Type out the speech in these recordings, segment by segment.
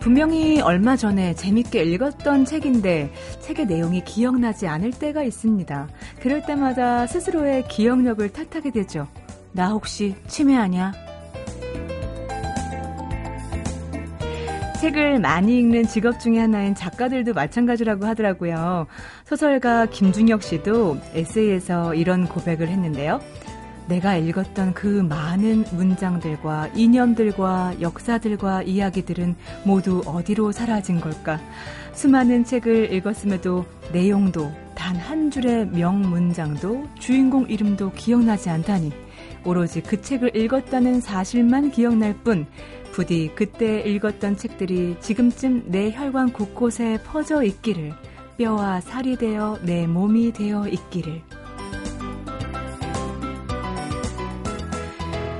분명히 얼마 전에 재밌게 읽었던 책인데 책의 내용이 기억나지 않을 때가 있습니다. 그럴 때마다 스스로의 기억력을 탓하게 되죠. 나 혹시 치매하냐? 책을 많이 읽는 직업 중에 하나인 작가들도 마찬가지라고 하더라고요. 소설가 김준혁 씨도 에세이에서 이런 고백을 했는데요. 내가 읽었던 그 많은 문장들과 이념들과 역사들과 이야기들은 모두 어디로 사라진 걸까? 수많은 책을 읽었음에도 내용도 단 한 줄의 명문장도 주인공 이름도 기억나지 않다니 오로지 그 책을 읽었다는 사실만 기억날 뿐 부디 그때 읽었던 책들이 지금쯤 내 혈관 곳곳에 퍼져 있기를 뼈와 살이 되어 내 몸이 되어 있기를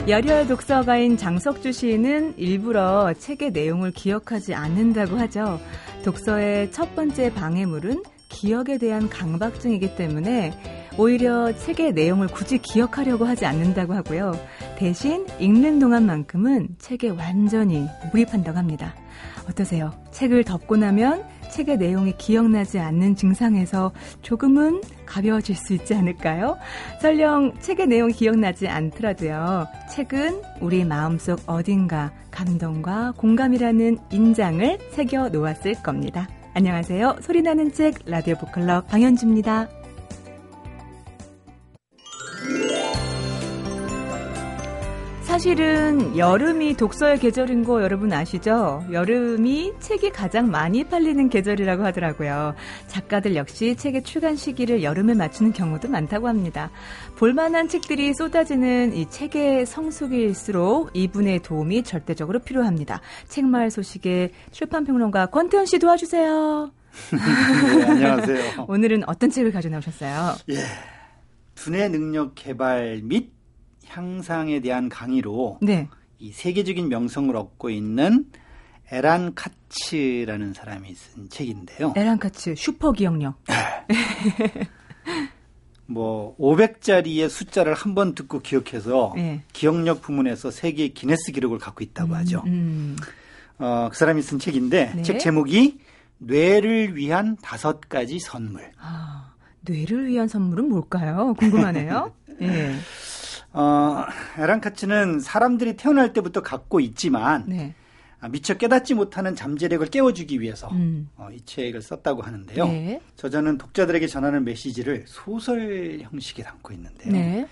열혈 독서가인 장석주 시인은 일부러 책의 내용을 기억하지 않는다고 하죠. 독서의 첫 번째 방해물은 기억에 대한 강박증이기 때문에 오히려 책의 내용을 굳이 기억하려고 하지 않는다고 하고요. 대신 읽는 동안만큼은 책에 완전히 몰입한다고 합니다. 어떠세요? 책을 덮고 나면 책의 내용이 기억나지 않는 증상에서 조금은 가벼워질 수 있지 않을까요? 설령 책의 내용이 기억나지 않더라도요. 책은 우리 마음속 어딘가 감동과 공감이라는 인장을 새겨 놓았을 겁니다. 안녕하세요. 소리나는 책 라디오 북클럽 방현주입니다. 사실은 여름이 독서의 계절인 거 여러분 아시죠? 여름이 책이 가장 많이 팔리는 계절이라고 하더라고요. 작가들 역시 책의 출간 시기를 여름에 맞추는 경우도 많다고 합니다. 볼만한 책들이 쏟아지는 이 책의 성수기일수록 이분의 도움이 절대적으로 필요합니다. 책마을 소식의 출판평론가 권태현 씨 도와주세요. 네, 안녕하세요. 오늘은 어떤 책을 가져 나오셨어요? 예. 두뇌 능력 개발 및 향상에 대한 강의로 네. 이 세계적인 명성을 얻고 있는 에란 카츠라는 사람이 쓴 책인데요. 에란 카츠 슈퍼 기억력. 뭐 500자리의 숫자를 한 번 듣고 기억해서 네. 기억력 부문에서 세계 기네스 기록을 갖고 있다고 음, 하죠. 음. 어, 그 사람이 쓴 책인데 네. 책 제목이 뇌를 위한 다섯 가지 선물. 아, 뇌를 위한 선물은 뭘까요? 궁금하네요. 네. 어, 에란카츠는 사람들이 태어날 때부터 갖고 있지만 네. 아, 미처 깨닫지 못하는 잠재력을 깨워주기 위해서 음. 어, 이 책을 썼다고 하는데요. 네. 저자는 독자들에게 전하는 메시지를 소설 형식에 담고 있는데요. 네.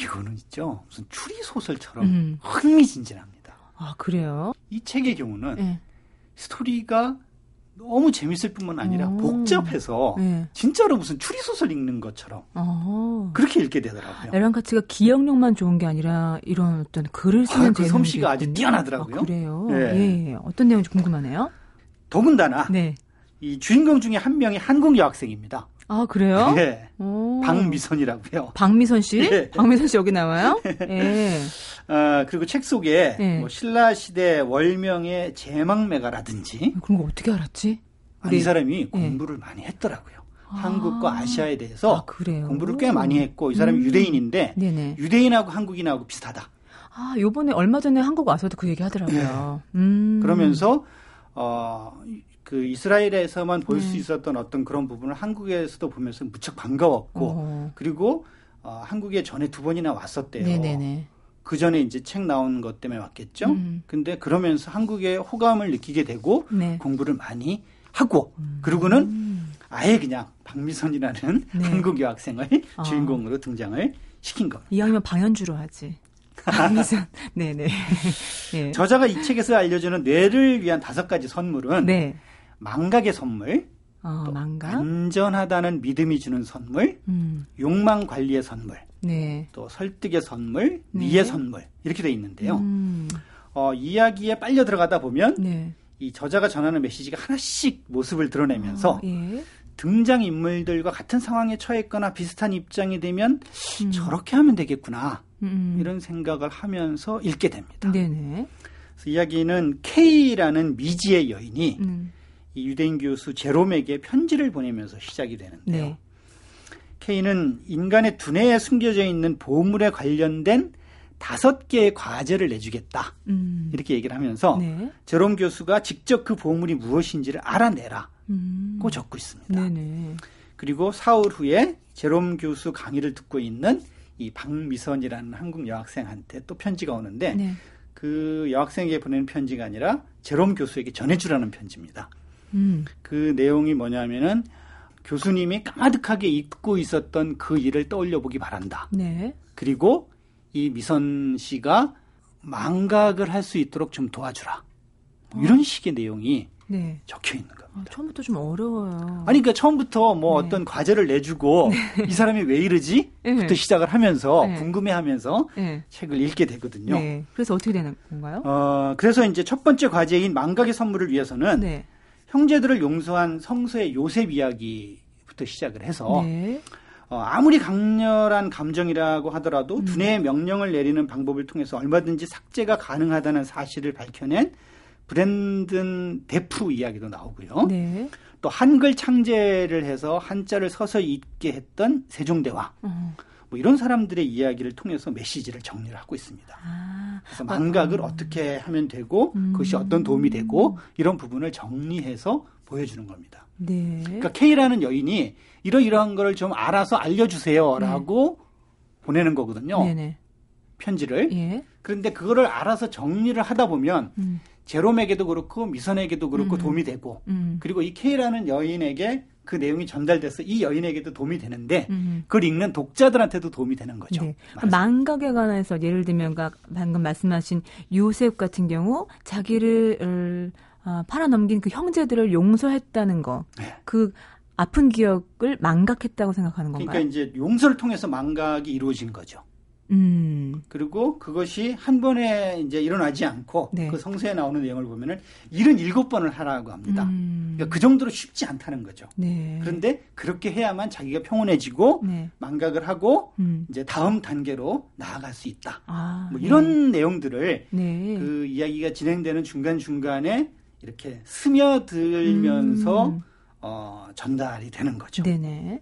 이거는 있죠. 무슨 추리 소설처럼 음. 흥미진진합니다. 아 그래요? 이 책의 경우는 네. 스토리가 너무 재밌을 뿐만 아니라 오. 복잡해서 네. 진짜로 무슨 추리소설 읽는 것처럼 오. 그렇게 읽게 되더라고요. 에란 카츠가 기억력만 좋은 게 아니라 이런 어떤 글을 쓰는 아, 그 솜씨가 아주 뛰어나더라고요. 아, 그래요? 네. 예, 예. 어떤 내용인지 궁금하네요. 더군다나 네. 이 주인공 중에 한 명이 한국 여학생입니다. 아 그래요? 네. 박미선이라고요. 박미선 씨? 네. 박미선 씨 여기 나와요? 네. 어, 그리고 책 속에 네. 뭐 신라 시대 월명의 제망매가라든지 그런 거 어떻게 알았지? 아니, 이 사람이 공부를 많이 했더라고요. 아. 한국과 아시아에 대해서 아, 공부를 꽤 많이 했고 이 사람이 음. 유대인인데 네네. 유대인하고 한국인하고 비슷하다. 아, 요번에 얼마 전에 한국 와서도 그 얘기 하더라고요. 네. 음. 그러면서 어, 그 이스라엘에서만 볼수 네. 있었던 어떤 그런 부분을 한국에서도 보면서 무척 반가웠고 어. 그리고 어, 한국에 전에 두 번이나 왔었대요. 네네네. 그 전에 이제 책 나온 것 때문에 왔겠죠. 음. 근데 그러면서 한국에 호감을 느끼게 되고 네. 공부를 많이 하고 음. 그러고는 아예 그냥 박미선이라는 네. 한국 여학생을 아. 주인공으로 등장을 시킨 겁니다. 이왕이면 방현주로 하지. 박미선. 네네. 네. 저자가 이 책에서 알려주는 뇌를 위한 다섯 가지 선물은 네. 망각의 선물, 어, 망각? 안전하다는 믿음이 주는 선물, 음. 욕망 관리의 선물, 네. 또 설득의 선물, 네. 미의 선물 이렇게 돼 있는데요. 음. 어, 이야기에 빨려 들어가다 보면 네. 이 저자가 전하는 메시지가 하나씩 모습을 드러내면서 어, 예. 등장 인물들과 같은 상황에 처했거나 비슷한 입장이 되면 음. 저렇게 하면 되겠구나 음. 이런 생각을 하면서 읽게 됩니다. 네네. 그래서 이야기는 K라는 미지의 여인이 음. 이 유대인 교수 제롬에게 편지를 보내면서 시작이 되는데요. 네. K는 인간의 두뇌에 숨겨져 있는 보물에 관련된 다섯 개의 과제를 내주겠다. 음. 이렇게 얘기를 하면서 네. 제롬 교수가 직접 그 보물이 무엇인지를 알아내라. 음. 고 적고 있습니다. 네네. 그리고 사흘 후에 제롬 교수 강의를 듣고 있는 이 박미선이라는 한국 여학생한테 또 편지가 오는데 네. 그 여학생에게 보내는 편지가 아니라 제롬 교수에게 전해주라는 편지입니다. 음. 그 내용이 뭐냐면은 교수님이 까마득하게 잊고 있었던 그 일을 떠올려 보기 바란다. 네. 그리고 이 미선 씨가 망각을 할 수 있도록 좀 도와주라. 뭐 이런 식의 내용이 네. 적혀 있는 겁니다. 아, 처음부터 좀 어려워요. 아니, 그러니까 처음부터 뭐 네. 어떤 과제를 내주고 네. 이 사람이 왜 이러지? 네. 부터 시작을 하면서 네. 궁금해 하면서 네. 책을 읽게 되거든요. 네. 그래서 어떻게 되는 건가요? 어, 그래서 이제 첫 번째 과제인 망각의 선물을 위해서는 형제들을 용서한 성서의 요셉 이야기부터 시작을 해서 어, 아무리 강렬한 감정이라고 하더라도 음. 두뇌의 명령을 내리는 방법을 통해서 얼마든지 삭제가 가능하다는 사실을 밝혀낸 브랜든 데프 이야기도 나오고요. 네. 또 한글 창제를 해서 한자를 서서히 읽게 했던 세종대왕. 음. 뭐 이런 사람들의 이야기를 통해서 메시지를 정리를 하고 있습니다. 아. 그래서 망각을 어. 떻게 하면 되고 음. 그것이 어떤 도움이 되고 이런 부분을 정리해서 보여주는 겁니다. 네. 그러니까 K라는 여인이 이러이러한 거를 좀 알아서 알려주세요라고 네. 보내는 거거든요. 네네. 편지를. 예. 그런데 그거를 알아서 정리를 하다 보면 음. 제롬에게도 그렇고 미선에게도 그렇고 음. 도움이 되고 음. 그리고 이 K라는 여인에게 그 내용이 전달돼서 이 여인에게도 도움이 되는데 음. 그걸 읽는 독자들한테도 도움이 되는 거죠. 네. 망각에 관해서 예를 들면 방금 말씀하신 요셉 같은 경우 자기를 어, 팔아넘긴 그 형제들을 용서했다는 거. 네. 그 아픈 기억을 망각했다고 생각하는 건가요? 그러니까 이제 용서를 통해서 망각이 이루어진 거죠. 음. 그리고 그것이 한 번에 이제 일어나지 않고 네. 그 성서에 나오는 내용을 보면은 77번을 하라고 합니다. 음. 그러니까 그 정도로 쉽지 않다는 거죠. 네. 그런데 그렇게 해야만 자기가 평온해지고 네. 망각을 하고 음. 이제 다음 단계로 나아갈 수 있다. 아, 뭐 이런 네. 내용들을 네. 그 이야기가 진행되는 중간중간에 이렇게 스며들면서 음. 어, 전달이 되는 거죠. 네네.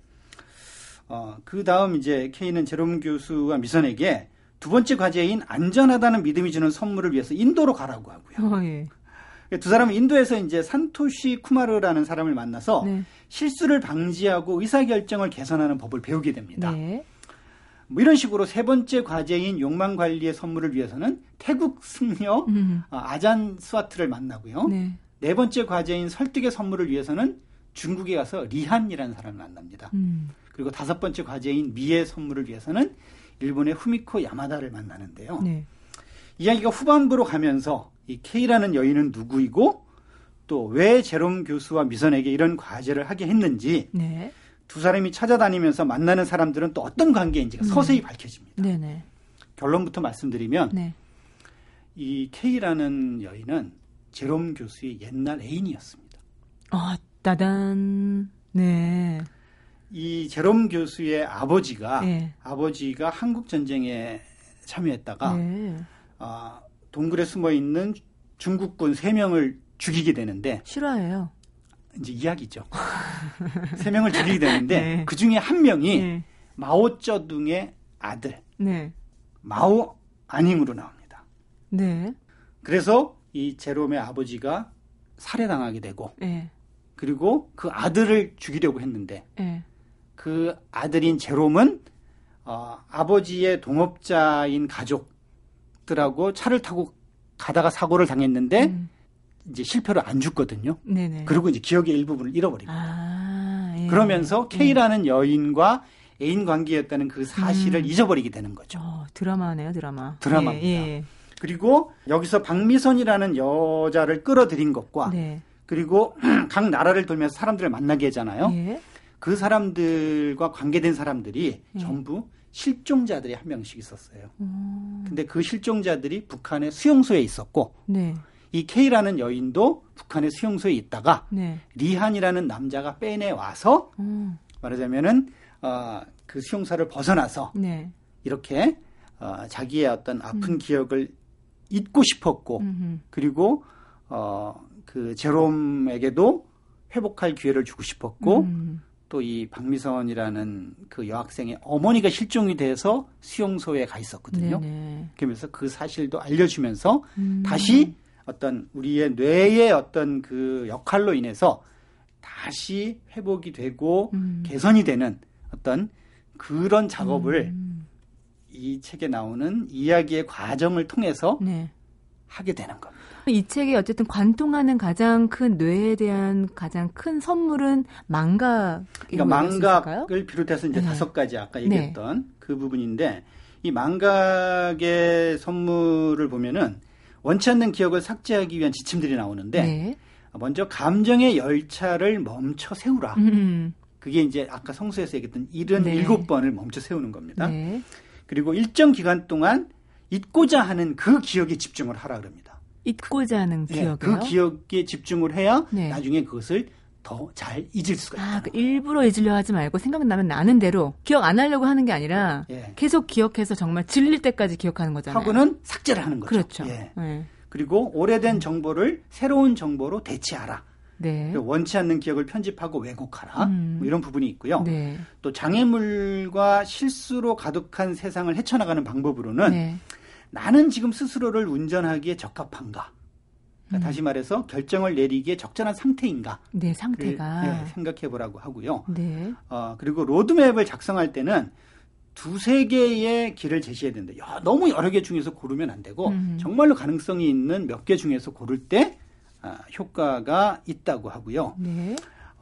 어, 그 다음 이제 K는 제롬 교수와 미선에게 두 번째 과제인 안전하다는 믿음이 주는 선물을 위해서 인도로 가라고 하고요. 어, 예. 두 사람은 인도에서 이제 산토시 쿠마르라는 사람을 만나서 네. 실수를 방지하고 의사결정을 개선하는 법을 배우게 됩니다. 네. 뭐 이런 식으로 세 번째 과제인 욕망 관리의 선물을 위해서는 태국 승려 음. 어, 아잔 스와트를 만나고요. 네. 네 번째 과제인 설득의 선물을 위해서는 중국에 가서 리한이라는 사람을 만납니다. 음. 그리고 다섯 번째 과제인 미의 선물을 위해서는 일본의 후미코 야마다를 만나는데요. 네. 이야기가 후반부로 가면서 이 K라는 여인은 누구이고 또 왜 제롬 교수와 미선에게 이런 과제를 하게 했는지 네. 두 사람이 찾아다니면서 만나는 사람들은 또 어떤 관계인지가 음. 서서히 밝혀집니다. 네네. 결론부터 말씀드리면 네. 이 K라는 여인은 제롬 교수의 옛날 애인이었습니다. 아, 따단. 네. 이 제롬 교수의 아버지가 네. 아버지가 한국 전쟁에 참여했다가 네. 어, 동굴에 숨어 있는 중국군 세 명을 죽이게 되는데 싫어해요. 이제 이야기죠. 세 명을 죽이게 되는데 네. 그 중에 한 명이 네. 마오쩌둥의 아들 네. 마오 아닝으로 나옵니다. 네. 그래서 이 제롬의 아버지가 살해당하게 되고 네. 그리고 그 아들을 죽이려고 했는데 네. 그 아들인 제롬은 어, 아버지의 동업자인 가족들하고 차를 타고 가다가 사고를 당했는데 음. 이제 실패로 안 죽거든요. 네네. 그리고 이제 기억의 일부분을 잃어버립니다. 아, 예. 그러면서 예. K라는 예. 여인과 애인 관계였다는 그 사실을 음. 잊어버리게 되는 거죠. 어, 드라마네요, 드라마. 드라마입니다. 예, 예. 그리고 여기서 박미선이라는 여자를 끌어들인 것과 네. 그리고 각 나라를 돌면서 사람들을 만나게 하잖아요. 예. 그 사람들과 관계된 사람들이 예. 전부 실종자들이 한 명씩 있었어요. 음. 근데 그 실종자들이 북한의 수용소에 있었고 네. 이 K라는 여인도 북한의 수용소에 있다가 네. 리한이라는 남자가 빼내 와서 음. 말하자면은 어, 그 수용소를 벗어나서 네. 이렇게 어, 자기의 어떤 아픈 음. 기억을 잊고 싶었고 음흠. 그리고 어 그 제롬에게도 회복할 기회를 주고 싶었고 음. 또 이 박미선이라는 그 여학생의 어머니가 실종이 돼서 수용소에 가 있었거든요. 네네. 그러면서 그 사실도 알려주면서 음. 다시 어떤 우리의 뇌의 어떤 그 역할로 인해서 다시 회복이 되고 음. 개선이 되는 어떤 그런 작업을 음. 이 책에 나오는 이야기의 과정을 통해서 네. 하게 되는 겁니다. 이 책이 어쨌든 관통하는 가장 큰 뇌에 대한 가장 큰 선물은 망각. 그러니까 망각을 비롯해서 이제 네. 다섯 가지 아까 네. 얘기했던 네. 그 부분인데 이 망각의 선물을 보면은 원치 않는 기억을 삭제하기 위한 지침들이 나오는데 네. 먼저 감정의 열차를 멈춰 세우라. 음. 그게 이제 아까 성수에서 얘기했던 77번을 네. 멈춰 세우는 겁니다. 네. 그리고 일정 기간 동안 잊고자 하는 그 기억에 집중을 하라 그럽니다. 잊고자 하는 기억이요? 네, 그 기억에 집중을 해야 네. 나중에 그것을 더 잘 잊을 수가 있다. 아, 그 일부러 잊으려 하지 말고 생각나면 나는 대로 기억 안 하려고 하는 게 아니라 예. 계속 기억해서 정말 질릴 때까지 기억하는 거잖아요. 하고는 삭제를 하는 거죠. 그렇죠. 예. 네. 그리고 오래된 정보를 새로운 정보로 대체하라. 네. 원치 않는 기억을 편집하고 왜곡하라. 음. 뭐 이런 부분이 있고요. 네. 또 장애물과 실수로 가득한 세상을 헤쳐나가는 방법으로는 네. 나는 지금 스스로를 운전하기에 적합한가? 그러니까 음. 다시 말해서 결정을 내리기에 적절한 상태인가? 네, 상태가 네, 생각해 보라고 하고요. 네. 어, 그리고 로드맵을 작성할 때는 두세 개의 길을 제시해야 된다. 야, 너무 여러 개 중에서 고르면 안 되고 음. 정말로 가능성이 있는 몇 개 중에서 고를 때 아, 효과가 있다고 하고요. 네.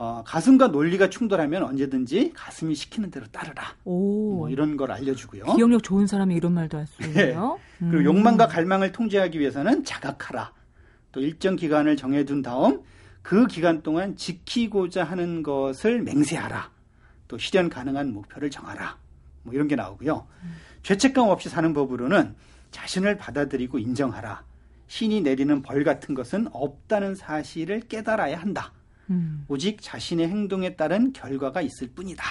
어, 가슴과 논리가 충돌하면 언제든지 가슴이 시키는 대로 따르라. 오. 뭐 이런 걸 알려주고요. 기억력 좋은 사람이 이런 말도 할 수 있네요. 네. 음. 그리고 욕망과 갈망을 통제하기 위해서는 자각하라. 또 일정 기간을 정해둔 다음 그 기간 동안 지키고자 하는 것을 맹세하라. 또 실현 가능한 목표를 정하라. 뭐 이런 게 나오고요. 음. 죄책감 없이 사는 법으로는 자신을 받아들이고 인정하라. 신이 내리는 벌 같은 것은 없다는 사실을 깨달아야 한다. 음. 오직 자신의 행동에 따른 결과가 있을 뿐이다.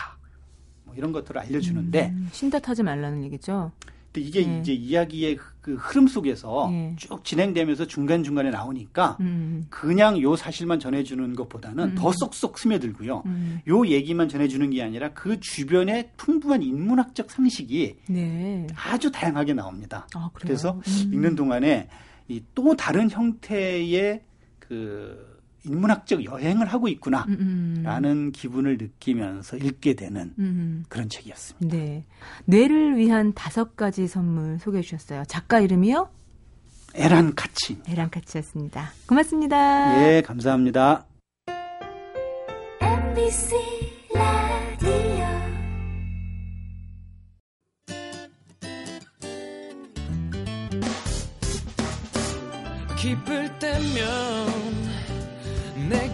뭐 이런 것들을 알려주는데 음, 신탓하지 말라는 얘기죠. 근데 이게 네. 이제 이야기의 그 흐름 속에서 네. 쭉 진행되면서 중간 중간에 나오니까 음. 그냥 요 사실만 전해주는 것보다는 음. 더 쏙쏙 스며들고요. 음. 요 얘기만 전해주는 게 아니라 그 주변에 풍부한 인문학적 상식이 네. 아주 다양하게 나옵니다. 아, 그래서 음. 읽는 동안에 이 또 다른 형태의 그 인문학적 여행을 하고 있구나라는 음, 음. 기분을 느끼면서 읽게 되는 음. 그런 책이었습니다. 네. 뇌를 위한 다섯 가지 선물 소개해 주셨어요. 작가 이름이요? 에란 카치. 에란 카치였습니다. 고맙습니다. 예, 감사합니다. MBC 라디오 기쁠 때면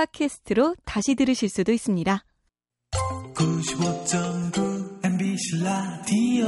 팟캐스트로 다시 들으실 수도 있습니다. 95.9 MBC 라디오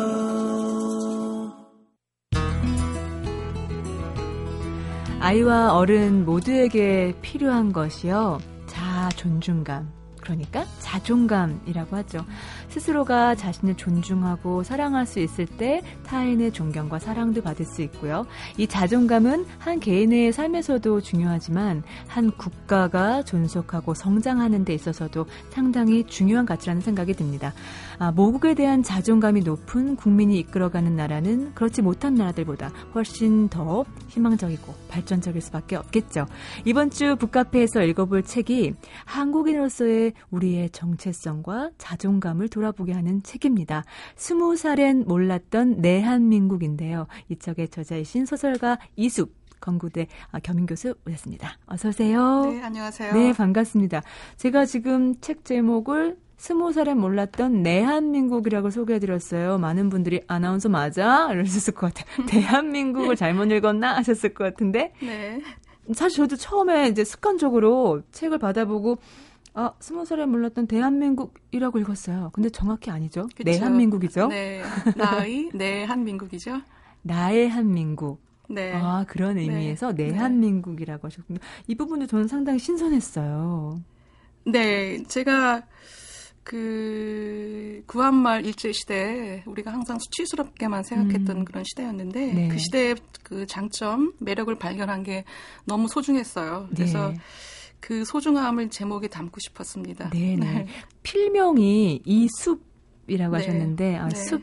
아이와 어른 모두에게 필요한 것이요. 자아 존중감. 그러니까 자존감이라고 하죠. 스스로가 자신을 존중하고 사랑할 수 있을 때 타인의 존경과 사랑도 받을 수 있고요. 이 자존감은 한 개인의 삶에서도 중요하지만 한 국가가 존속하고 성장하는 데 있어서도 상당히 중요한 가치라는 생각이 듭니다. 아, 모국에 대한 자존감이 높은 국민이 이끌어가는 나라는 그렇지 못한 나라들보다 훨씬 더 희망적이고 발전적일 수밖에 없겠죠. 이번 주 북카페에서 읽어볼 책이 한국인으로서의 우리의 정체성과 자존감을 돌아보게 하는 책입니다. 스무 살엔 몰랐던 내한민국인데요. 이 책의 저자이신 소설가 이숙 건구대 아, 겸임 교수 오셨습니다. 어서 오세요. 네, 안녕하세요. 네, 반갑습니다. 제가 지금 책 제목을 스무 살에 몰랐던 내한민국이라고 소개해드렸어요. 많은 분들이 아나운서 맞아? 이러셨을 것 같아요. 대한민국을 잘못 읽었나? 하셨을 것 같은데. 네. 사실 저도 처음에 이제 습관적으로 책을 받아보고 아, 스무 살에 몰랐던 대한민국이라고 읽었어요. 근데 정확히 아니죠. 그쵸. 내 한민국이죠. 네. 나의 내 한민국이죠. 나의 한민국. 네. 아, 그런 네. 의미에서 네. 내 한민국이라고 하셨군요. 이 부분도 저는 상당히 신선했어요. 네. 제가 그 구한말 일제 시대에 우리가 항상 수치스럽게만 생각했던 음. 그런 시대였는데 네. 그 시대의 그 장점 매력을 발견한 게 너무 소중했어요. 그래서 네. 그 소중함을 제목에 담고 싶었습니다. 네네. 네. 필명이 이 숲이라고 네. 하셨는데 아, 네. 숲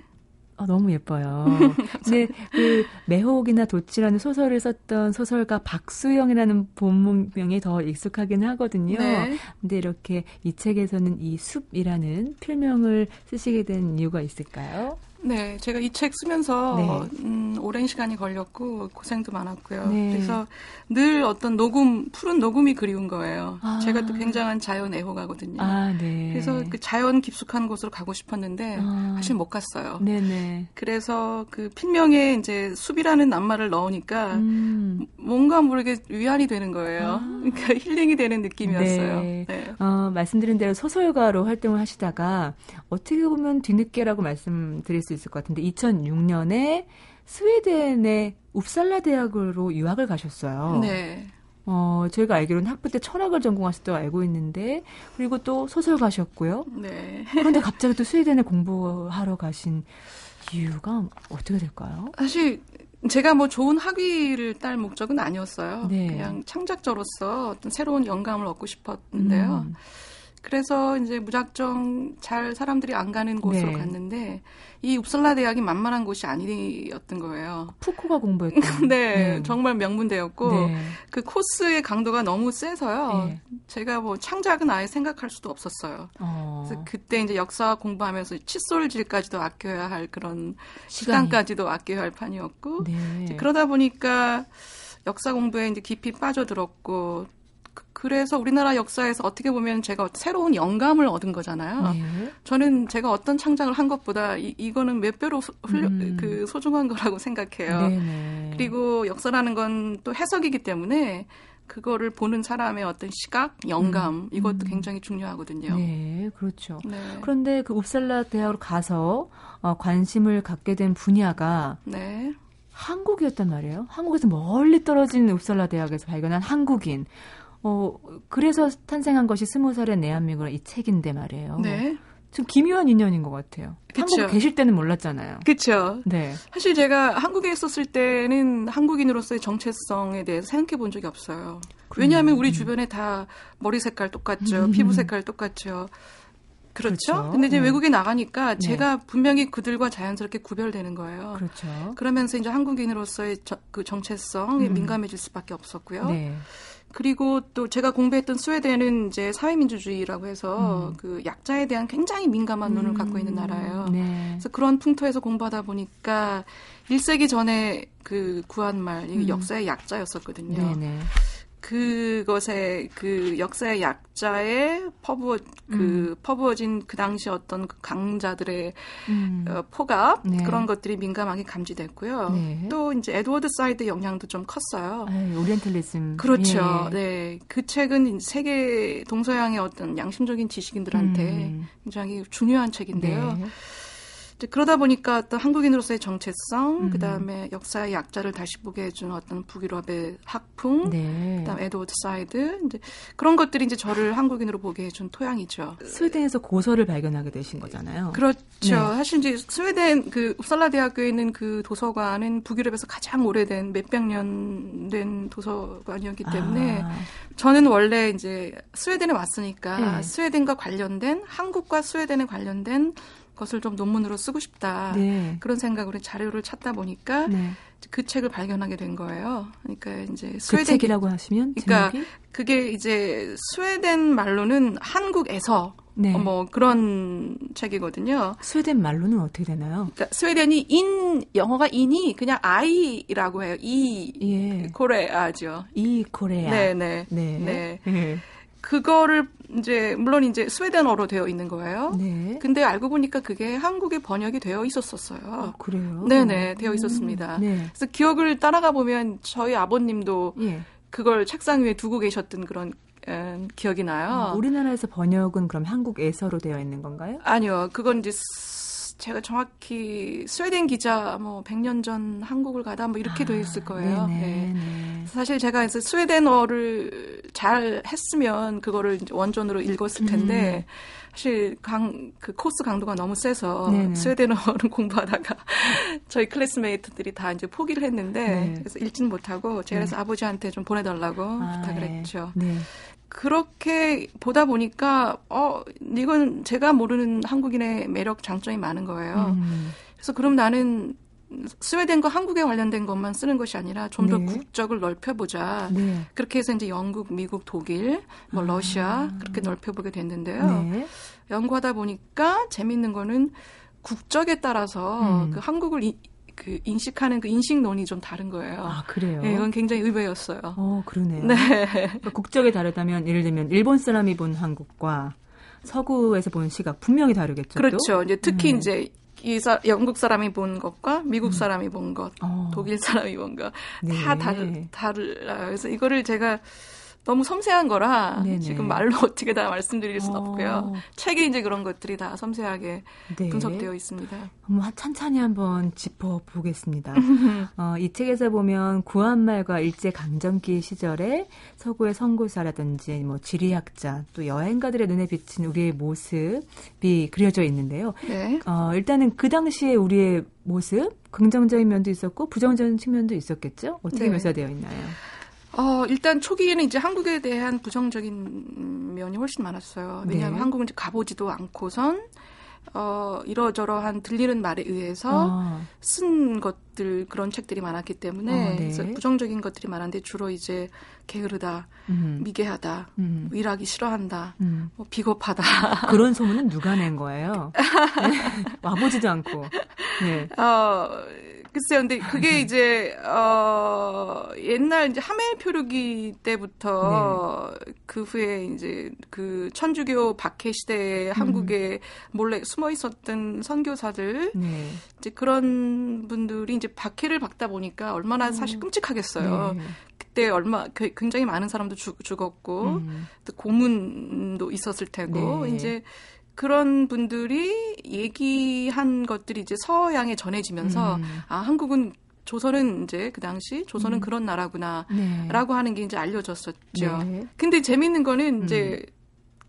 아, 너무 예뻐요. 근데 그 매혹이나 도치라는 소설을 썼던 소설가 박수영이라는 본명이 더 익숙하긴 하거든요. 네. 근데 이렇게 이 책에서는 이 숲이라는 필명을 쓰시게 된 이유가 있을까요? 네, 제가 이 책 쓰면서 네. 음, 오랜 시간이 걸렸고 고생도 많았고요. 네. 그래서 늘 어떤 녹음, 푸른 녹음이 그리운 거예요. 아. 제가 또 굉장한 자연 애호가거든요. 아, 네. 그래서 그 자연 깊숙한 곳으로 가고 싶었는데 아. 사실 못 갔어요. 네네. 그래서 그 필명에 이제 숲이라는 낱말을 넣으니까 음. 뭔가 모르게 위안이 되는 거예요. 아. 그러니까 힐링이 되는 느낌이었어요. 네. 네. 어, 말씀드린 대로 소설가로 활동을 하시다가 어떻게 보면 뒤늦게라고 말씀드릴 수 있을 것 같은데 2006년에 스웨덴의 웁살라 대학으로 유학을 가셨어요. 네. 어, 저희가 알기로는 학부 때 철학을 전공하셨다고 알고 있는데, 그리고 또 소설 가셨고요. 네. 그런데 갑자기 또 스웨덴에 공부하러 가신 이유가 어떻게 될까요? 사실 제가 뭐 좋은 학위를 딸 목적은 아니었어요. 네. 그냥 창작자로서 어떤 새로운 영감을 얻고 싶었는데요. 음. 그래서 이제 무작정 잘 사람들이 안 가는 곳으로 네. 갔는데 이 웁살라 대학이 만만한 곳이 아니었던 거예요. 푸코가 공부했던. 네, 네, 정말 명문대였고 네. 그 코스의 강도가 너무 세서요. 네. 제가 뭐 창작은 아예 생각할 수도 없었어요. 어. 그래서 그때 이제 역사 공부하면서 칫솔질까지도 아껴야 할 그런 시간이. 시간까지도 아껴야 할 판이었고 네. 그러다 보니까 역사 공부에 이제 깊이 빠져들었고 그래서 우리나라 역사에서 어떻게 보면 제가 새로운 영감을 얻은 거잖아요. 네. 저는 제가 어떤 창작을 한 것보다 이, 이거는 몇 배로 소, 훌, 음. 그 소중한 거라고 생각해요. 네네. 그리고 역사라는 건 또 해석이기 때문에 그거를 보는 사람의 어떤 시각, 영감 음. 이것도 음. 굉장히 중요하거든요. 네, 그렇죠. 네. 그런데 그 웁살라 대학으로 가서 어, 관심을 갖게 된 분야가 네. 한국이었단 말이에요. 한국에서 멀리 떨어진 웁살라 대학에서 발견한 한국인. 어, 그래서 탄생한 것이 스무 살의 내한민국이 이 책인데 말이에요. 네. 좀 기묘한 인연인 것 같아요. 그쵸. 한국에 계실 때는 몰랐잖아요. 그렇죠. 네. 사실 제가 한국에 있었을 때는 한국인으로서의 정체성에 대해서 생각해 본 적이 없어요. 왜냐하면 우리 주변에 다 머리 색깔 똑같죠. 음. 피부 색깔 똑같죠. 그렇죠. 그렇죠. 근데 이제 네. 외국에 나가니까 네. 제가 분명히 그들과 자연스럽게 구별되는 거예요. 그렇죠. 그러면서 이제 한국인으로서의 저, 그 정체성에 음. 민감해질 수밖에 없었고요. 네. 그리고 또 제가 공부했던 스웨덴은 이제 사회민주주의라고 해서 음. 그 약자에 대한 굉장히 민감한 눈을 음. 갖고 있는 나라예요. 네. 그래서 그런 풍토에서 공부하다 보니까 1세기 전에 그 구한말, 이 음. 역사의 약자였었거든요. 네네. 그것에 그 역사의 약자의 퍼부어 그 음. 퍼부어진 그 당시 어떤 그 강자들의 음. 어, 폭압 네. 그런 것들이 민감하게 감지됐고요. 네. 또 이제 에드워드 사이드 영향도 좀 컸어요. 아유, 오리엔탈리즘. 그렇죠. 예. 네. 그 책은 세계 동서양의 어떤 양심적인 지식인들한테 음. 굉장히 중요한 책인데요. 네. 그러다 보니까 또 한국인으로서의 정체성, 음. 그다음에 역사의 약자를 다시 보게 해준 어떤 북유럽의 학풍, 네. 그다음 에드워드 사이드, 이제 그런 것들이 이제 저를 한국인으로 보게 해준 토양이죠. 스웨덴에서 고서를 발견하게 되신 거잖아요. 그렇죠. 네. 사실 이제 스웨덴 그 웁살라 대학교에 있는 그 도서관은 북유럽에서 가장 오래된 몇백 년 된 도서관이었기 때문에 아. 저는 원래 이제 스웨덴에 왔으니까 네. 스웨덴과 관련된 한국과 스웨덴에 관련된 것을 좀 논문으로 쓰고 싶다. 네. 그런 생각으로 자료를 찾다 보니까 네. 그 책을 발견하게 된 거예요. 그러니까 이제 그 스웨덴 그 책이라고 하시면 그러니까 제목이? 그게 이제 스웨덴 말로는 한국에서 네. 어, 뭐 그런 책이거든요. 스웨덴 말로는 어떻게 되나요? 그러니까 스웨덴이 in 영어가 in이 그냥 i라고 해요. i 예. Korea죠. i 코레아. 네네. 네. 네. 네. 그거를 이제 물론 이제 스웨덴어로 되어 있는 거예요. 네. 근데 알고 보니까 그게 한국에 번역이 되어 있었었어요. 아, 그래요? 네네 되어 있었습니다. 음, 네. 그래서 기억을 따라가 보면 저희 아버님도 예. 그걸 책상 위에 두고 계셨던 그런 음, 기억이 나요. 어, 우리나라에서 번역은 그럼 한국에서로 되어 있는 건가요? 아니요. 그건 이제 제가 정확히 스웨덴 기자 뭐 100년 전 한국을 가다 뭐 이렇게 아, 돼 있을 거예요. 네네, 네. 네. 사실 제가 이제 스웨덴어를 잘 했으면 그거를 원전으로 읽었을 텐데 음. 사실 강, 그 코스 강도가 너무 세서 네네. 스웨덴어를 공부하다가 저희 클래스메이트들이 다 이제 포기를 했는데 네. 그래서 읽지는 못하고 제가 그래서 네. 아버지한테 좀 보내달라고 아, 부탁을 네. 했죠. 네. 그렇게 보다 보니까 어 이건 제가 모르는 한국인의 매력 장점이 많은 거예요. 음. 그래서 그럼 나는 스웨덴과 한국에 관련된 것만 쓰는 것이 아니라 좀더 네. 국적을 넓혀보자. 네. 그렇게 해서 이제 영국, 미국, 독일, 뭐 아. 러시아 그렇게 넓혀보게 됐는데요. 네. 연구하다 보니까 재밌는 거는 국적에 따라서 음. 그 한국을 이, 그 인식하는 그 인식론이 좀 다른 거예요. 아 그래요? 네, 이건 굉장히 의외였어요. 어 그러네요. 네. 그러니까 국적이 다르다면 예를 들면 일본 사람이 본 한국과 서구에서 본 시각 분명히 다르겠죠. 그렇죠. 또? 이제 특히 음. 이제 이 사, 영국 사람이 본 것과 미국 음. 사람이 본 것, 어. 독일 사람이 본 것, 네. 다 다르, 다르요. 그래서 이거를 제가 너무 섬세한 거라 네네. 지금 말로 어떻게 다 말씀드릴 수 어. 없고요. 책에 이제 그런 것들이 다 섬세하게 네. 분석되어 있습니다. 한번 찬찬히 한번 짚어보겠습니다. 어, 이 책에서 보면 구한말과 일제 강점기 시절에 서구의 선교사라든지 뭐 지리학자 또 여행가들의 눈에 비친 우리의 모습이 그려져 있는데요. 네. 어, 일단은 그 당시에 우리의 모습 긍정적인 면도 있었고 부정적인 측면도 있었겠죠. 어떻게 네. 묘사되어 있나요? 어, 일단 초기에는 이제 한국에 대한 부정적인 면이 훨씬 많았어요. 왜냐하면 네. 한국은 이제 가보지도 않고선 어, 이러저러한 들리는 말에 의해서 아. 쓴 것들 그런 책들이 많았기 때문에 어, 네. 그래서 부정적인 것들이 많은데 주로 이제 게으르다, 음. 미개하다, 음. 일하기 싫어한다, 음. 뭐 비겁하다. 그런 소문은 누가 낸 거예요? 네. 와보지도 않고. 네. 어, 글쎄요, 근데 그게 이제 어 옛날 이제 하멜 표류기 때부터 네. 그 후에 이제 그 천주교 박해 시대에 음. 한국에 몰래 숨어 있었던 선교사들 네. 이제 그런 분들이 이제 박해를 받다 보니까 얼마나 사실 음. 끔찍하겠어요. 네. 그때 얼마 그 굉장히 많은 사람도 죽, 죽었고 음. 또 고문도 있었을 테고 네. 이제 그런 분들이 얘기한 것들이 이제 서양에 전해지면서 음. 아 한국은 조선은 이제 그 당시 조선은 음. 그런 나라구나라고 네. 하는 게 이제 알려졌었죠. 네. 근데 재밌는 거는 음. 이제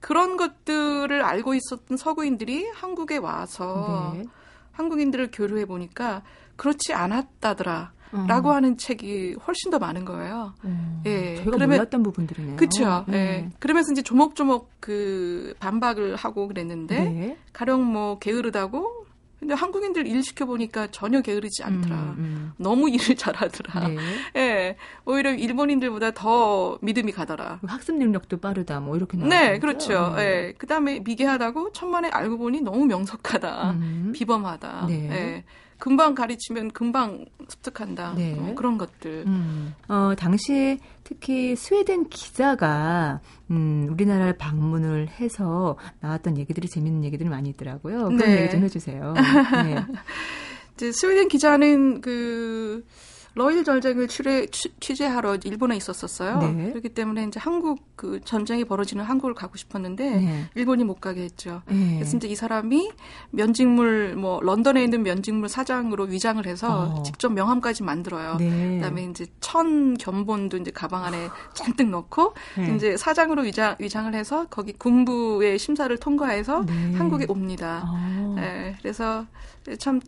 그런 것들을 알고 있었던 서구인들이 한국에 와서 네. 한국인들을 교류해 보니까 그렇지 않았다더라. 라고 어. 하는 책이 훨씬 더 많은 거예요. 음, 예. 저희가 그러면, 몰랐던 부분들이네요. 그렇죠. 네. 예. 그러면서 이제 조목조목 그 반박을 하고 그랬는데 네. 가령 뭐 게으르다고 근데 한국인들 일 시켜 보니까 전혀 게으르지 않더라. 음, 음. 너무 일을 잘하더라. 네. 예. 오히려 일본인들보다 더 믿음이 가더라. 학습 능력도 빠르다. 뭐 이렇게 나와요. 네, 그렇죠. 네. 예. 그 다음에 미개하다고 천만에 알고 보니 너무 명석하다. 음. 비범하다. 네. 예. 금방 가르치면 금방 습득한다. 네. 뭐 그런 것들. 음. 어, 당시에 특히 스웨덴 기자가 음, 우리나라를 방문을 해서 나왔던 얘기들이 재밌는 얘기들이 많이 있더라고요. 그런 네. 얘기 좀 해주세요. 네. 이제 스웨덴 기자는 그 러일 전쟁을 취재, 취재하러 일본에 있었었어요. 네. 그렇기 때문에 이제 한국 그 전쟁이 벌어지는 한국을 가고 싶었는데 네. 일본이 못 가게 했죠. 네. 그래서 이제 이 사람이 면직물 뭐 런던에 있는 면직물 사장으로 위장을 해서 어. 직접 명함까지 만들어요. 네. 그다음에 이제 천 견본도 이제 가방 안에 잔뜩 넣고 네. 이제 사장으로 위장 위장을 해서 거기 군부의 심사를 통과해서 네. 한국에 옵니다. 어. 네. 그래서 참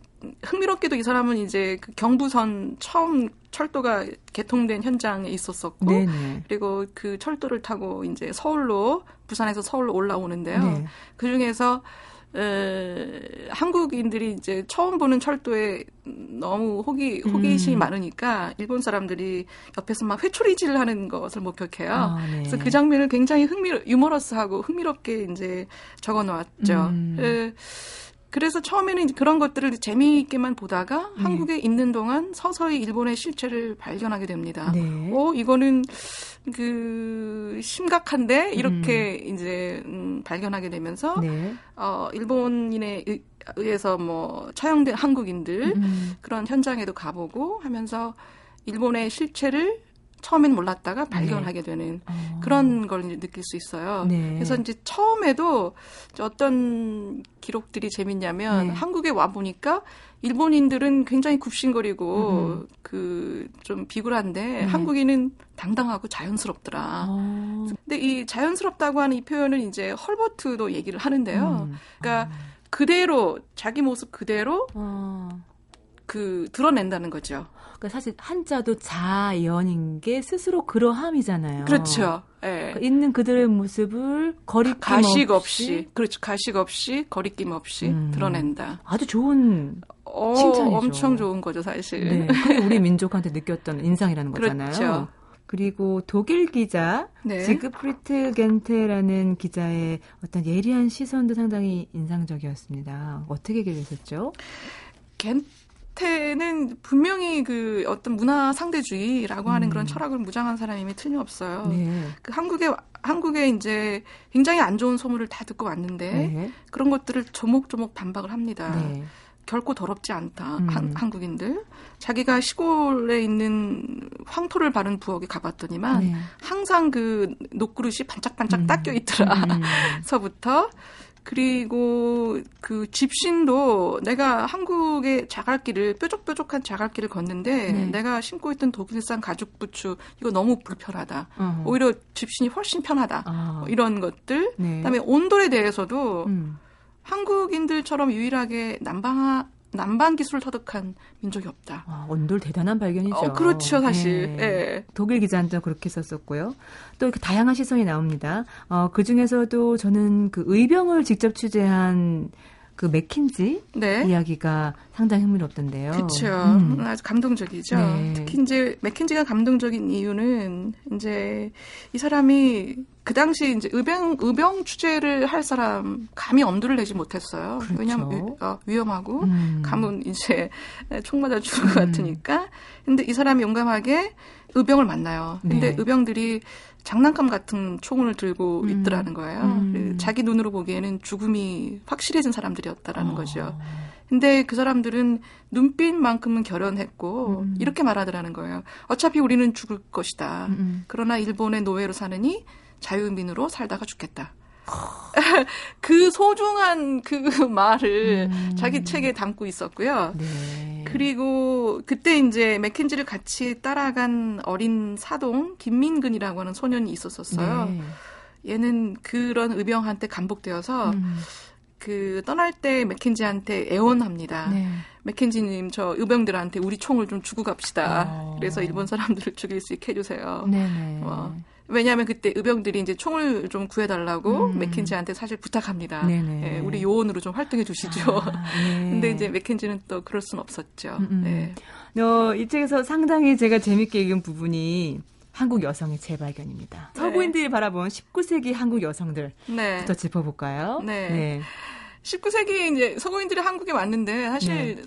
흥미롭게도 이 사람은 이제 그 경부선 처음 철도가 개통된 현장에 있었었고 네네. 그리고 그 철도를 타고 이제 서울로 부산에서 서울로 올라오는데요. 네. 그 중에서 에, 한국인들이 이제 처음 보는 철도에 너무 호기 호기심이 음. 많으니까 일본 사람들이 옆에서 막 회초리질을 하는 것을 목격해요. 아, 네. 그래서 그 장면을 굉장히 흥미 유머러스하고 흥미롭게 이제 적어 놓았죠. 음. 에, 그래서 처음에는 그런 것들을 재미있게만 보다가 네. 한국에 있는 동안 서서히 일본의 실체를 발견하게 됩니다. 네. 어, 이거는 그 심각한데 이렇게 음. 이제 음, 발견하게 되면서 네. 어, 일본인에 의해서 뭐 처형된 한국인들 음. 그런 현장에도 가보고 하면서 일본의 실체를 처음엔 몰랐다가 발견하게 네. 되는 어. 그런 걸 느낄 수 있어요. 네. 그래서 이제 처음에도 어떤 기록들이 재밌냐면 네. 한국에 와 보니까 일본인들은 굉장히 굽신거리고 그 좀 비굴한데 네. 한국인은 당당하고 자연스럽더라. 어. 근데 이 자연스럽다고 하는 이 표현을 이제 헐버트도 얘기를 하는데요. 음. 그러니까 어. 그대로 자기 모습 그대로 어. 그 드러낸다는 거죠. 그러니까 사실 한자도 자연인 게 스스로 그러함이잖아요. 그렇죠. 네. 그러니까 있는 그들의 모습을 거리낌 가식 없이, 없이 그렇죠. 가식 없이 거리낌 없이 음. 드러낸다. 아주 좋은 어, 칭찬이죠. 엄청 좋은 거죠, 사실. 네. 그게 우리 민족한테 느꼈던 인상이라는 거잖아요. 그렇죠. 그리고 독일 기자 네. 지그프리트 겐테라는 기자의 어떤 예리한 시선도 상당히 인상적이었습니다. 어떻게 기억했었죠? 겐 테는 분명히 그 어떤 문화 상대주의라고 하는 음. 그런 철학을 무장한 사람임이 틀림없어요. 네. 그 한국에 한국에 이제 굉장히 안 좋은 소문을 다 듣고 왔는데 네. 그런 것들을 조목조목 반박을 합니다. 네. 결코 더럽지 않다. 음. 한, 한국인들. 자기가 시골에 있는 황토를 바른 부엌에 가봤더니만 네. 항상 그 녹그릇이 반짝반짝 음. 닦여 있더라. 음. 서부터 그리고 그 집신도 내가 한국의 자갈길을 뾰족뾰족한 자갈길을 걷는데 네. 내가 신고 있던 독일산 가죽 부츠 이거 너무 불편하다. 어허. 오히려 집신이 훨씬 편하다. 아. 뭐 이런 것들. 네. 그다음에 온돌에 대해서도 음. 한국인들처럼 유일하게 난방하 난방 기술을 터득한 민족이 없다. 아, 온돌 대단한 발견이죠. 어, 그렇죠, 사실. 네. 네. 독일 기자한테 그렇게 썼었고요. 또 이렇게 다양한 시선이 나옵니다. 어, 그 중에서도 저는 그 의병을 직접 취재한 그 맥킨지 네. 이야기가 상당히 흥미롭던데요. 그렇죠. 음. 아주 감동적이죠. 네. 특히 이제 맥킨지가 감동적인 이유는 이제 이 사람이 그 당시 이제 의병 의병 취재를 할 사람 감히 엄두를 내지 못했어요. 그렇죠. 왜냐하면 위, 어, 위험하고 음. 가면 이제 총 맞아 죽을 것 음. 같으니까. 근데 이 사람이 용감하게 의병을 만나요. 근데 네. 의병들이 장난감 같은 총을 들고 음. 있더라는 거예요. 음. 자기 눈으로 보기에는 죽음이 확실해진 사람들이었다라는 어. 거죠. 근데 그 사람들은 눈빛만큼은 결연했고 음. 이렇게 말하더라는 거예요. 어차피 우리는 죽을 것이다. 음, 음. 그러나 일본의 노예로 사느니 자유민으로 살다가 죽겠다. 그 소중한 그 말을 음. 자기 책에 담고 있었고요. 네. 그리고 그때 이제 맥켄지를 같이 따라간 어린 사동 김민근이라고 하는 소년이 있었었어요. 네. 얘는 그런 의병한테 감복되어서 음. 그 떠날 때 맥켄지한테 애원합니다. 네. 맥켄지님 저 의병들한테 우리 총을 좀 주고 갑시다. 어. 그래서 일본 사람들을 죽일 수 있게 해주세요. 네네. 어. 왜냐하면 그때 의병들이 이제 총을 좀 구해달라고 음. 맥킨지한테 사실 부탁합니다. 네, 우리 요원으로 좀 활동해 주시죠. 아, 네. 근데 이제 맥킨지는 또 그럴 수는 없었죠. 음, 음. 네. 어, 이 책에서 상당히 제가 재밌게 읽은 부분이 한국 여성의 재발견입니다. 네. 서구인들이 바라본 19세기 한국 여성들부터 네. 짚어볼까요? 네. 네. 19세기 이제 서구인들이 한국에 왔는데 사실 네.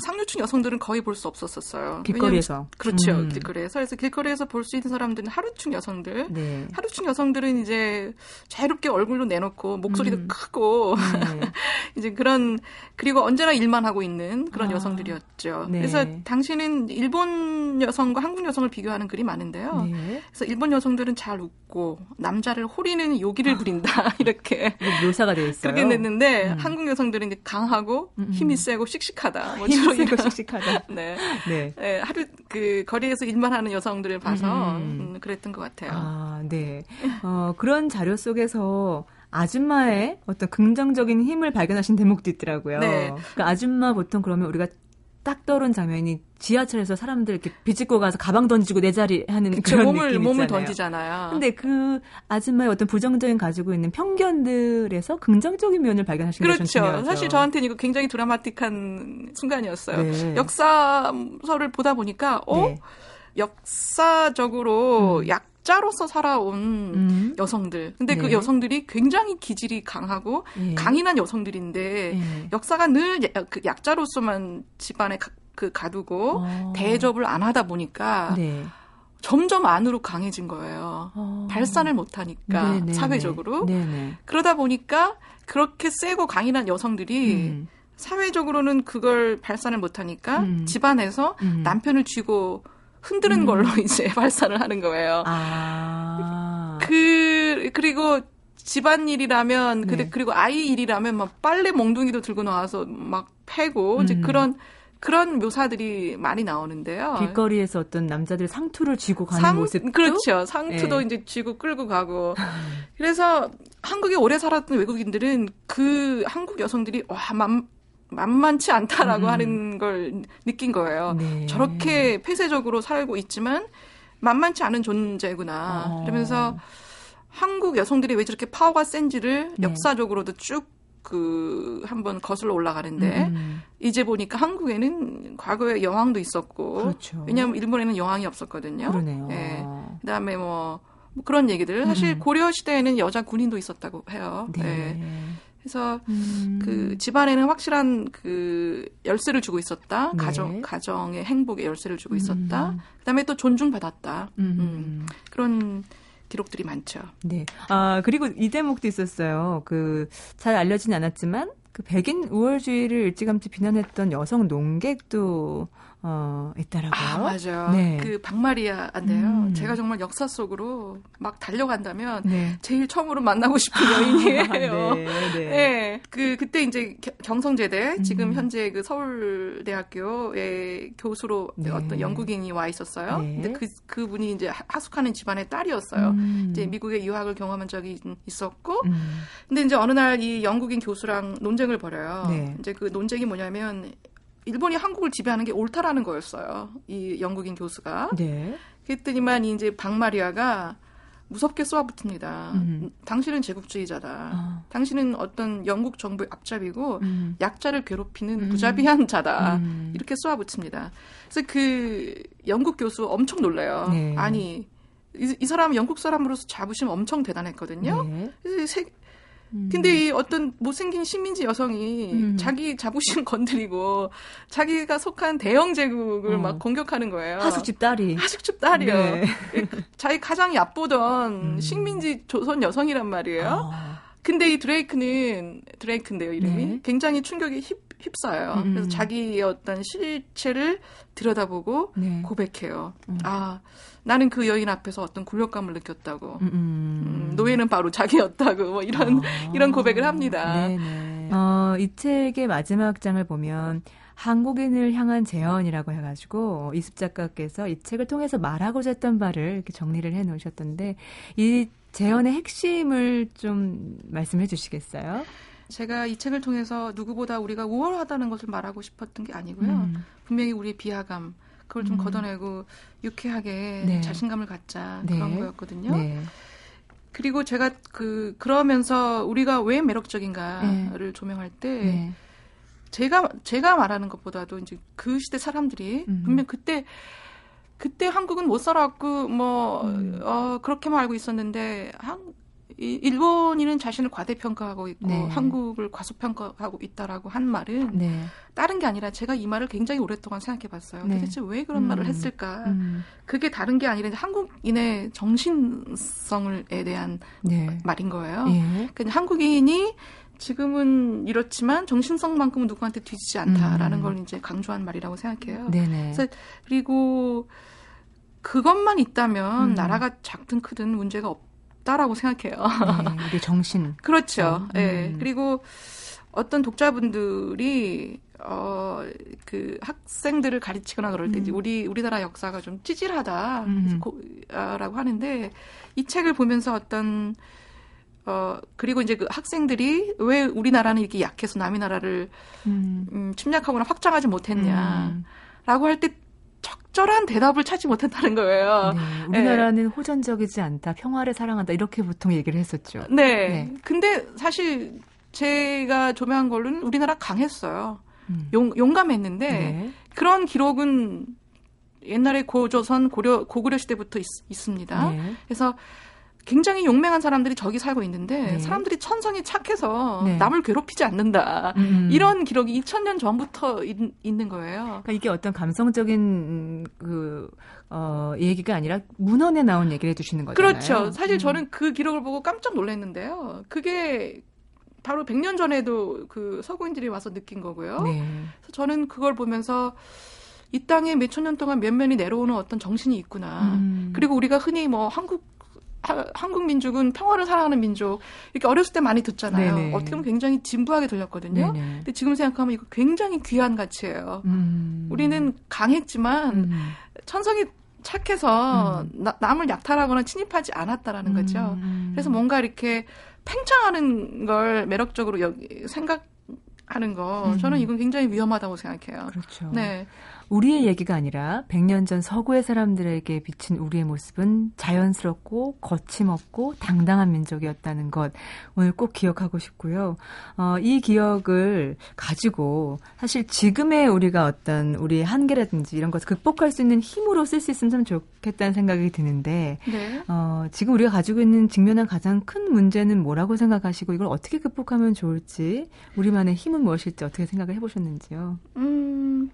상류층 여성들은 거의 볼 수 없었었어요. 길거리에서. 그렇죠. 음. 길거리에서. 그래서 길거리에서 볼 수 있는 사람들은 하루층 여성들. 네. 하루층 여성들은 이제 자유롭게 얼굴로 내놓고 목소리도 음. 크고 네. 이제 그런 그리고 언제나 일만 하고 있는 그런 아. 여성들이었죠. 네. 그래서 당신은 일본 여성과 한국 여성을 비교하는 글이 많은데요. 네. 그래서 일본 여성들은 잘 웃고 남자를 호리는 요기를 아. 부린다 이렇게 묘사가 되어 있어요. 그렇게 냈는데 음. 한국 여성들은 이제 강하고 음, 음. 힘이 세고 씩씩하다. 씩씩하다. 뭐 힘세고 씩씩하다. 네. 네. 네. 하루 그 거리에서 일만 하는 여성들을 봐서 음. 음, 그랬던 것 같아요. 아, 네. 어, 그런 자료 속에서 아줌마의 어떤 긍정적인 힘을 발견하신 대목도 있더라고요. 네. 그 아줌마 보통 그러면 우리가 딱 떠오른 장면이 지하철에서 사람들 이렇게 비집고 가서 가방 던지고 내 자리 하는 그쵸, 그런 몸을, 느낌 몸을 던지잖아요. 근데 그 아줌마의 어떤 부정적인 가지고 있는 편견들에서 긍정적인 면을 발견하시는 그렇죠. 중요하죠. 사실 저한테는 이거 굉장히 드라마틱한 순간이었어요. 네. 역사서를 보다 보니까 어 네. 역사적으로 음. 약 약자로서 살아온 음. 여성들. 근데 그 네. 그 여성들이 굉장히 기질이 강하고 네. 강인한 여성들인데 네. 역사가 늘그 약자로서만 집안에 가, 그 가두고 어. 대접을 안 하다 보니까 네. 점점 안으로 강해진 거예요. 어. 발산을 못 하니까 네네. 사회적으로. 네네. 그러다 보니까 그렇게 세고 강인한 여성들이 음. 사회적으로는 그걸 발산을 못 하니까 음. 집안에서 음. 남편을 쥐고 흔드는 음. 걸로 이제 발산을 하는 거예요. 아. 그 그리고 집안 일이라면 네. 그리고 아이 일이라면 막 빨래 몽둥이도 들고 나와서 막 패고 음. 이제 그런 그런 묘사들이 많이 나오는데요. 길거리에서 어떤 남자들 상투를 쥐고 가는 상, 모습 그렇죠. 상투도 네. 이제 쥐고 끌고 가고. 그래서 한국에 오래 살았던 외국인들은 그 한국 여성들이 와 만, 만만치 않다라고 음. 하는 걸 느낀 거예요. 네. 저렇게 폐쇄적으로 살고 있지만 만만치 않은 존재구나. 어. 그러면서 한국 여성들이 왜 저렇게 파워가 센지를 네. 역사적으로도 쭉 그 한번 거슬러 올라가는데 음. 이제 보니까 한국에는 과거에 여왕도 있었고 그렇죠. 왜냐하면 일본에는 여왕이 없었거든요. 그러네요. 네. 그다음에 뭐, 뭐 그런 얘기들 사실 음. 고려 시대에는 여자 군인도 있었다고 해요. 네. 네. 그래서 음. 그 집안에는 확실한 그 열쇠를 주고 있었다. 네. 가정 가정의 행복의 열쇠를 주고 있었다. 음. 그다음에 또 존중받았다. 음. 음. 그런 기록들이 많죠. 네. 아, 그리고 이 대목도 있었어요. 그, 잘 알려진 않았지만, 그 백인 우월주의를 일찌감치 비난했던 여성 농객도 어, 있다라고요. 아, 맞아요. 네. 그 박마리아인데요. 음. 제가 정말 역사 속으로 막 달려간다면 네. 제일 처음으로 만나고 싶은 여인이에요. 네, 네. 네. 그 그때 이제 경성제대 음. 지금 현재 그 서울대학교의 교수로 네. 어떤 영국인이 와 있었어요. 네. 근데 그 그분이 이제 하숙하는 집안의 딸이었어요. 음. 이제 미국에 유학을 경험한 적이 있었고 음. 근데 이제 어느 날 이 영국인 교수랑 논쟁을 벌여요. 네. 이제 그 논쟁이 뭐냐면 일본이 한국을 지배하는 게 옳다라는 거였어요. 이 영국인 교수가. 네. 그랬더니만 이제 박마리아가 무섭게 쏘아붙습니다. 음. 당신은 제국주의자다. 아. 당신은 어떤 영국 정부의 앞잡이고 음. 약자를 괴롭히는 음. 무자비한 자다. 음. 이렇게 쏘아붙입니다. 그래서 그 영국 교수 엄청 놀래요. 네. 아니 이, 이 사람 영국 사람으로서 자부심 엄청 대단했거든요. 네. 그래서 세, 음. 근데 이 어떤 못생긴 식민지 여성이 음. 자기 자부심 건드리고 자기가 속한 대영 제국을 어. 막 공격하는 거예요. 하숙집 딸이. 하숙집 딸이요. 네. 자기 가장 얕보던 음. 식민지 조선 여성이란 말이에요. 아. 근데 이 드레이크는 드레이크인데요 이름이 네. 굉장히 충격이 휩, 휩싸요. 음. 그래서 자기의 어떤 실체를 들여다보고 네. 고백해요. 음. 아 나는 그 여인 앞에서 어떤 굴욕감을 느꼈다고. 음, 음. 음, 노예는 바로 자기였다고. 뭐 이런 아, 이런 고백을 합니다. 네네. 어, 이 책의 마지막 장을 보면 한국인을 향한 재언이라고 해가지고 이습 작가께서 이 책을 통해서 말하고자 했던 바를 이렇게 정리를 해 놓으셨던데 이 재언의 핵심을 좀 말씀해 주시겠어요? 제가 이 책을 통해서 누구보다 우리가 우월하다는 것을 말하고 싶었던 게 아니고요. 음. 분명히 우리의 비하감, 그걸 좀 음. 걷어내고 유쾌하게 네. 자신감을 갖자 네. 그런 거였거든요. 네. 그리고 제가 그 그러면서 우리가 왜 매력적인가를 네. 조명할 때 네. 제가 제가 말하는 것보다도 이제 그 시대 사람들이 음. 분명 그때 그때 한국은 못 살았고 뭐 음. 어, 그렇게만 알고 있었는데 한, 일본인은 자신을 과대평가하고 있고 네. 한국을 과소평가하고 있다라고 한 말은 네. 다른 게 아니라 제가 이 말을 굉장히 오랫동안 생각해 봤어요. 네. 도대체 왜 그런 음. 말을 했을까? 음. 그게 다른 게 아니라 한국인의 정신성에 대한 네. 말인 거예요. 예. 그러니까 한국인이 지금은 이렇지만 정신성만큼은 누구한테 뒤지지 않다라는 음. 걸 이제 강조한 말이라고 생각해요. 네네. 그래서 그리고 그것만 있다면 음. 나라가 작든 크든 문제가 없. 없다라고 생각해요. 네, 우리 정신. 그렇죠. 예. 네. 그리고 어떤 독자분들이 어, 그 학생들을 가르치거나 그럴 때 음. 우리 우리나라 역사가 좀 찌질하다라고 음. 하는데 이 책을 보면서 어떤 어 그리고 이제 그 학생들이 왜 우리나라는 이렇게 약해서 남의 나라를 음. 음 침략하거나 확장하지 못했냐라고 음. 할때 적절한 대답을 찾지 못했다는 거예요. 네, 우리나라는 네. 호전적이지 않다, 평화를 사랑한다 이렇게 보통 얘기를 했었죠. 네. 네. 근데 사실 제가 조명한 걸로는 우리나라 강했어요. 음. 용, 용감했는데 네. 그런 기록은 옛날에 고조선 고려 고구려 시대부터 있, 습니다 네. 그래서 굉장히 용맹한 사람들이 저기 살고 있는데 네. 사람들이 천성이 착해서 네. 남을 괴롭히지 않는다. 음. 이런 기록이 2000년 전부터 있, 는 거예요. 그러니까 이게 어떤 감성적인 그 어, 얘기가 아니라 문헌에 나온 얘기를 해주시는 거잖아요. 그렇죠. 사실 음. 저는 그 기록을 보고 깜짝 놀랐는데요. 그게 바로 100년 전에도 그 서구인들이 와서 느낀 거고요. 네. 그래서 저는 그걸 보면서 이 땅에 몇 천 년 동안 면면이 내려오는 어떤 정신이 있구나. 음. 그리고 우리가 흔히 뭐 한국 하, 한국 민족은 평화를 사랑하는 민족 이렇게 어렸을 때 많이 듣잖아요. 네네. 어떻게 보면 굉장히 진부하게 들렸거든요. 네네. 근데 지금 생각하면 이거 굉장히 귀한 가치예요. 음. 우리는 강했지만 음. 천성이 착해서 음. 나, 남을 약탈하거나 침입하지 않았다라는 거죠. 음. 그래서 뭔가 이렇게 팽창하는 걸 매력적으로 여기 생각 하는 거 저는 음. 이건 굉장히 위험하다고 생각해요. 그렇죠. 네. 우리의 얘기가 아니라 100년 전 서구의 사람들에게 비친 우리의 모습은 자연스럽고 거침없고 당당한 민족이었다는 것 오늘 꼭 기억하고 싶고요. 어, 이 기억을 가지고 사실 지금의 우리가 어떤 우리의 한계라든지 이런 것을 극복할 수 있는 힘으로 쓸 수 있으면 참 좋겠다는 생각이 드는데 네. 어, 지금 우리가 가지고 있는 직면한 가장 큰 문제는 뭐라고 생각하시고 이걸 어떻게 극복하면 좋을지 우리만의 힘은 무엇일지 어떻게 생각을 해보셨는지요? 음.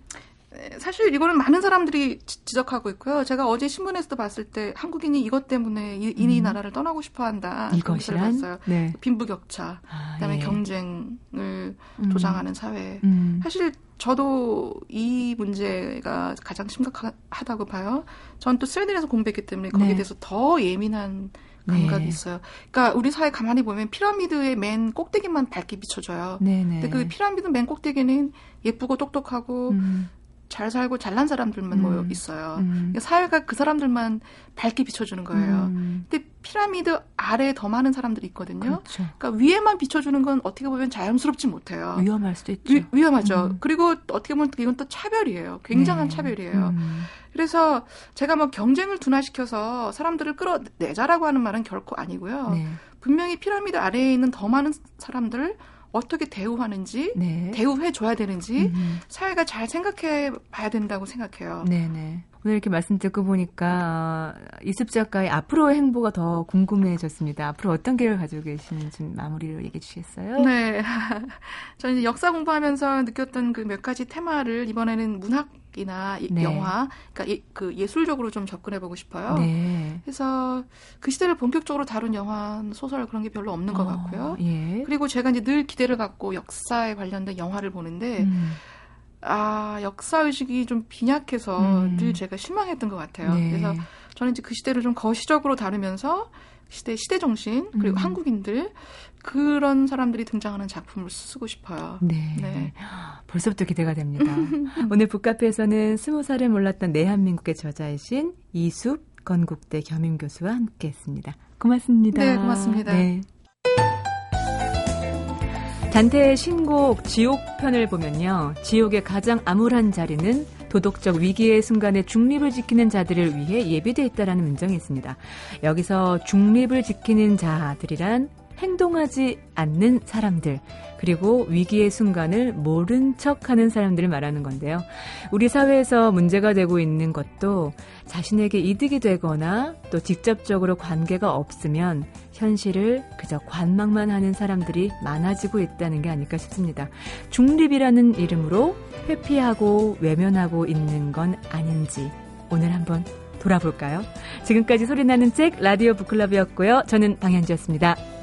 사실 이거는 많은 사람들이 지적하고 있고요. 제가 어제 신문에서도 봤을 때 한국인이 이것 때문에 이, 이 음. 나라를 떠나고 싶어 한다. 이것이란? 봤어요. 네. 빈부격차, 아, 그다음에 예. 경쟁을 음. 조장하는 사회. 음. 사실 저도 이 문제가 가장 심각하다고 봐요. 전 또 스웨덴에서 공부했기 때문에 거기에 네. 대해서 더 예민한 감각이 네. 있어요. 그러니까 우리 사회 가만히 보면 피라미드의 맨 꼭대기만 밝게 비춰져요. 네, 네. 근데 그 피라미드 맨 꼭대기는 예쁘고 똑똑하고 음. 잘 살고 잘난 사람들만 음. 모여 있어요. 음. 그러니까 사회가 그 사람들만 밝게 비춰주는 거예요. 음. 근데 피라미드 아래에 더 많은 사람들이 있거든요. 그렇죠. 그러니까 위에만 비춰주는 건 어떻게 보면 자연스럽지 못해요. 위험할 수도 있죠. 위, 험하죠 음. 그리고 어떻게 보면 이건 또 차별이에요. 굉장한 네. 차별이에요. 음. 그래서 제가 뭐 경쟁을 둔화시켜서 사람들을 끌어내자라고 하는 말은 결코 아니고요. 네. 분명히 피라미드 아래에 있는 더 많은 사람들 어떻게 대우하는지 네. 대우해 줘야 되는지 음. 사회가 잘 생각해 봐야 된다고 생각해요. 네네. 오늘 이렇게 말씀 듣고 보니까 어, 이습 작가의 앞으로의 행보가 더 궁금해졌습니다. 앞으로 어떤 계획을 가지고 계시는지 마무리를 얘기해 주시겠어요? 네. 저는 이제 역사 공부하면서 느꼈던 그 몇 가지 테마를 이번에는 문학 이나 네. 영화, 그러니까 예, 그 예술적으로 좀 접근해 보고 싶어요. 네. 그래서 그 시대를 본격적으로 다룬 영화, 소설 그런 게 별로 없는 것 어, 같고요. 예. 그리고 제가 이제 늘 기대를 갖고 역사에 관련된 영화를 보는데 음. 아 역사 의식이 좀 빈약해서 음. 늘 제가 실망했던 것 같아요. 네. 그래서 저는 이제 그 시대를 좀 거시적으로 다루면서 시대 시대 정신 그리고 음. 한국인들 그런 사람들이 등장하는 작품을 쓰고 싶어요. 네. 네. 벌써부터 기대가 됩니다. 오늘 북카페에서는 스무 살에 몰랐던 내한민국의 저자이신 이숙 건국대 겸임 교수와 함께했습니다. 고맙습니다. 네, 고맙습니다. 네. 단테의 신곡 지옥편을 보면요. 지옥의 가장 암울한 자리는 도덕적 위기의 순간에 중립을 지키는 자들을 위해 예비되어 있다라는 문장이 있습니다. 여기서 중립을 지키는 자들이란 행동하지 않는 사람들, 그리고 위기의 순간을 모른 척 하는 사람들을 말하는 건데요. 우리 사회에서 문제가 되고 있는 것도 자신에게 이득이 되거나 또 직접적으로 관계가 없으면 현실을 그저 관망만 하는 사람들이 많아지고 있다는 게 아닐까 싶습니다. 중립이라는 이름으로 회피하고 외면하고 있는 건 아닌지 오늘 한번 돌아볼까요? 지금까지 소리나는 책 라디오 북클럽이었고요. 저는 방현지였습니다.